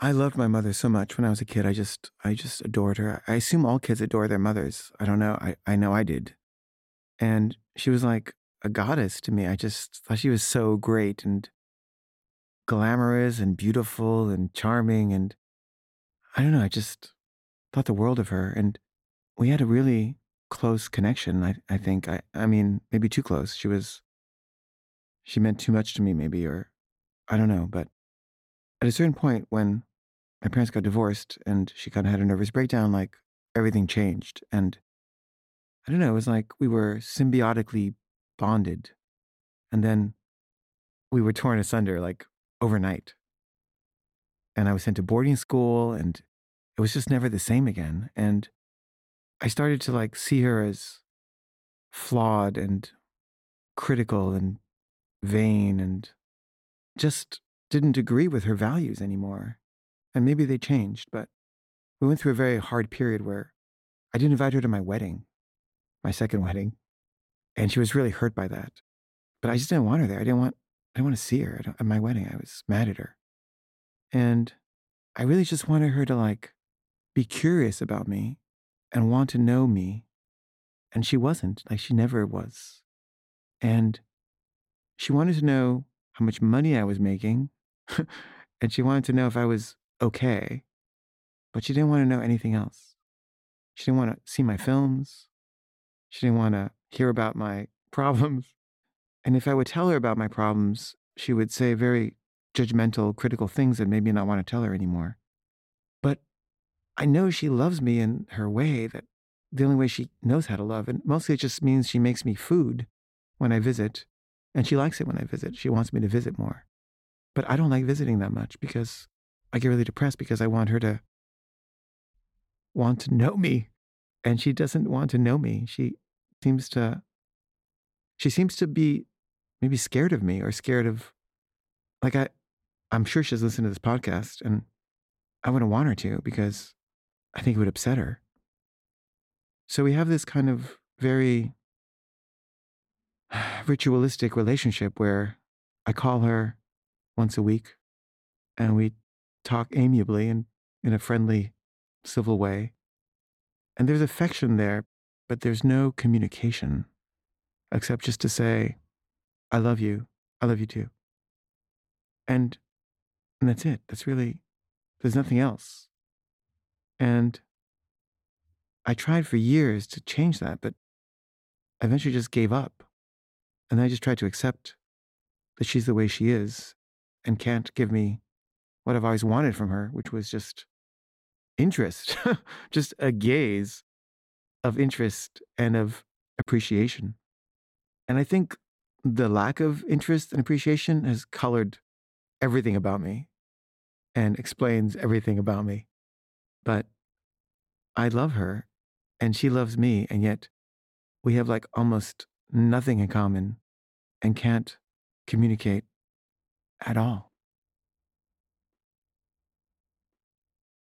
I loved my mother so much when I was a kid. I just I just adored her. I assume all kids adore their mothers. I don't know. I, I know I did. And she was like a goddess to me. I just thought she was so great and glamorous and beautiful and charming and I don't know, I just thought the world of her and we had a really close connection, I I think. I I mean, maybe too close. She was she meant too much to me maybe or I don't know, but at a certain point when my parents got divorced and she kind of had a nervous breakdown, like everything changed. And I don't know, it was like we were symbiotically bonded. And then we were torn asunder like overnight. And I was sent to boarding school and it was just never the same again. And I started to like see her as flawed and critical and vain and just didn't agree with her values anymore. And maybe they changed, but we went through a very hard period where I didn't invite her to my wedding, my second wedding. And she was really hurt by that. But I just didn't want her there. I didn't want, I didn't want to see her at my wedding. I was mad at her. And I really just wanted her to like be curious about me and want to know me. And she wasn't, like she never was. And she wanted to know how much money I was making. and she wanted to know if I was okay, but she didn't want to know anything else. She didn't want to see my films. She didn't want to hear about my problems. And if I would tell her about my problems, she would say very judgmental, critical things that made me not want to tell her anymore. I know she loves me in her way that the only way she knows how to love. And mostly it just means she makes me food when I visit. And she likes it when I visit. She wants me to visit more. But I don't like visiting that much because I get really depressed because I want her to want to know me. And she doesn't want to know me. She seems to she seems to be maybe scared of me or scared of like I I'm sure she's listened to this podcast and I wouldn't want her to because I think it would upset her. So we have this kind of very ritualistic relationship where I call her once a week and we talk amiably and in a friendly, civil way. And there's affection there, but there's no communication except just to say, I love you. I love you too. And, and that's it. That's really, there's nothing else. And I tried for years to change that, but I eventually just gave up. And I just tried to accept that she's the way she is and can't give me what I've always wanted from her, which was just interest, just a gaze of interest and of appreciation. And I think the lack of interest and appreciation has colored everything about me and explains everything about me. But I love her and she loves me, and yet we have like almost nothing in common and can't communicate at all.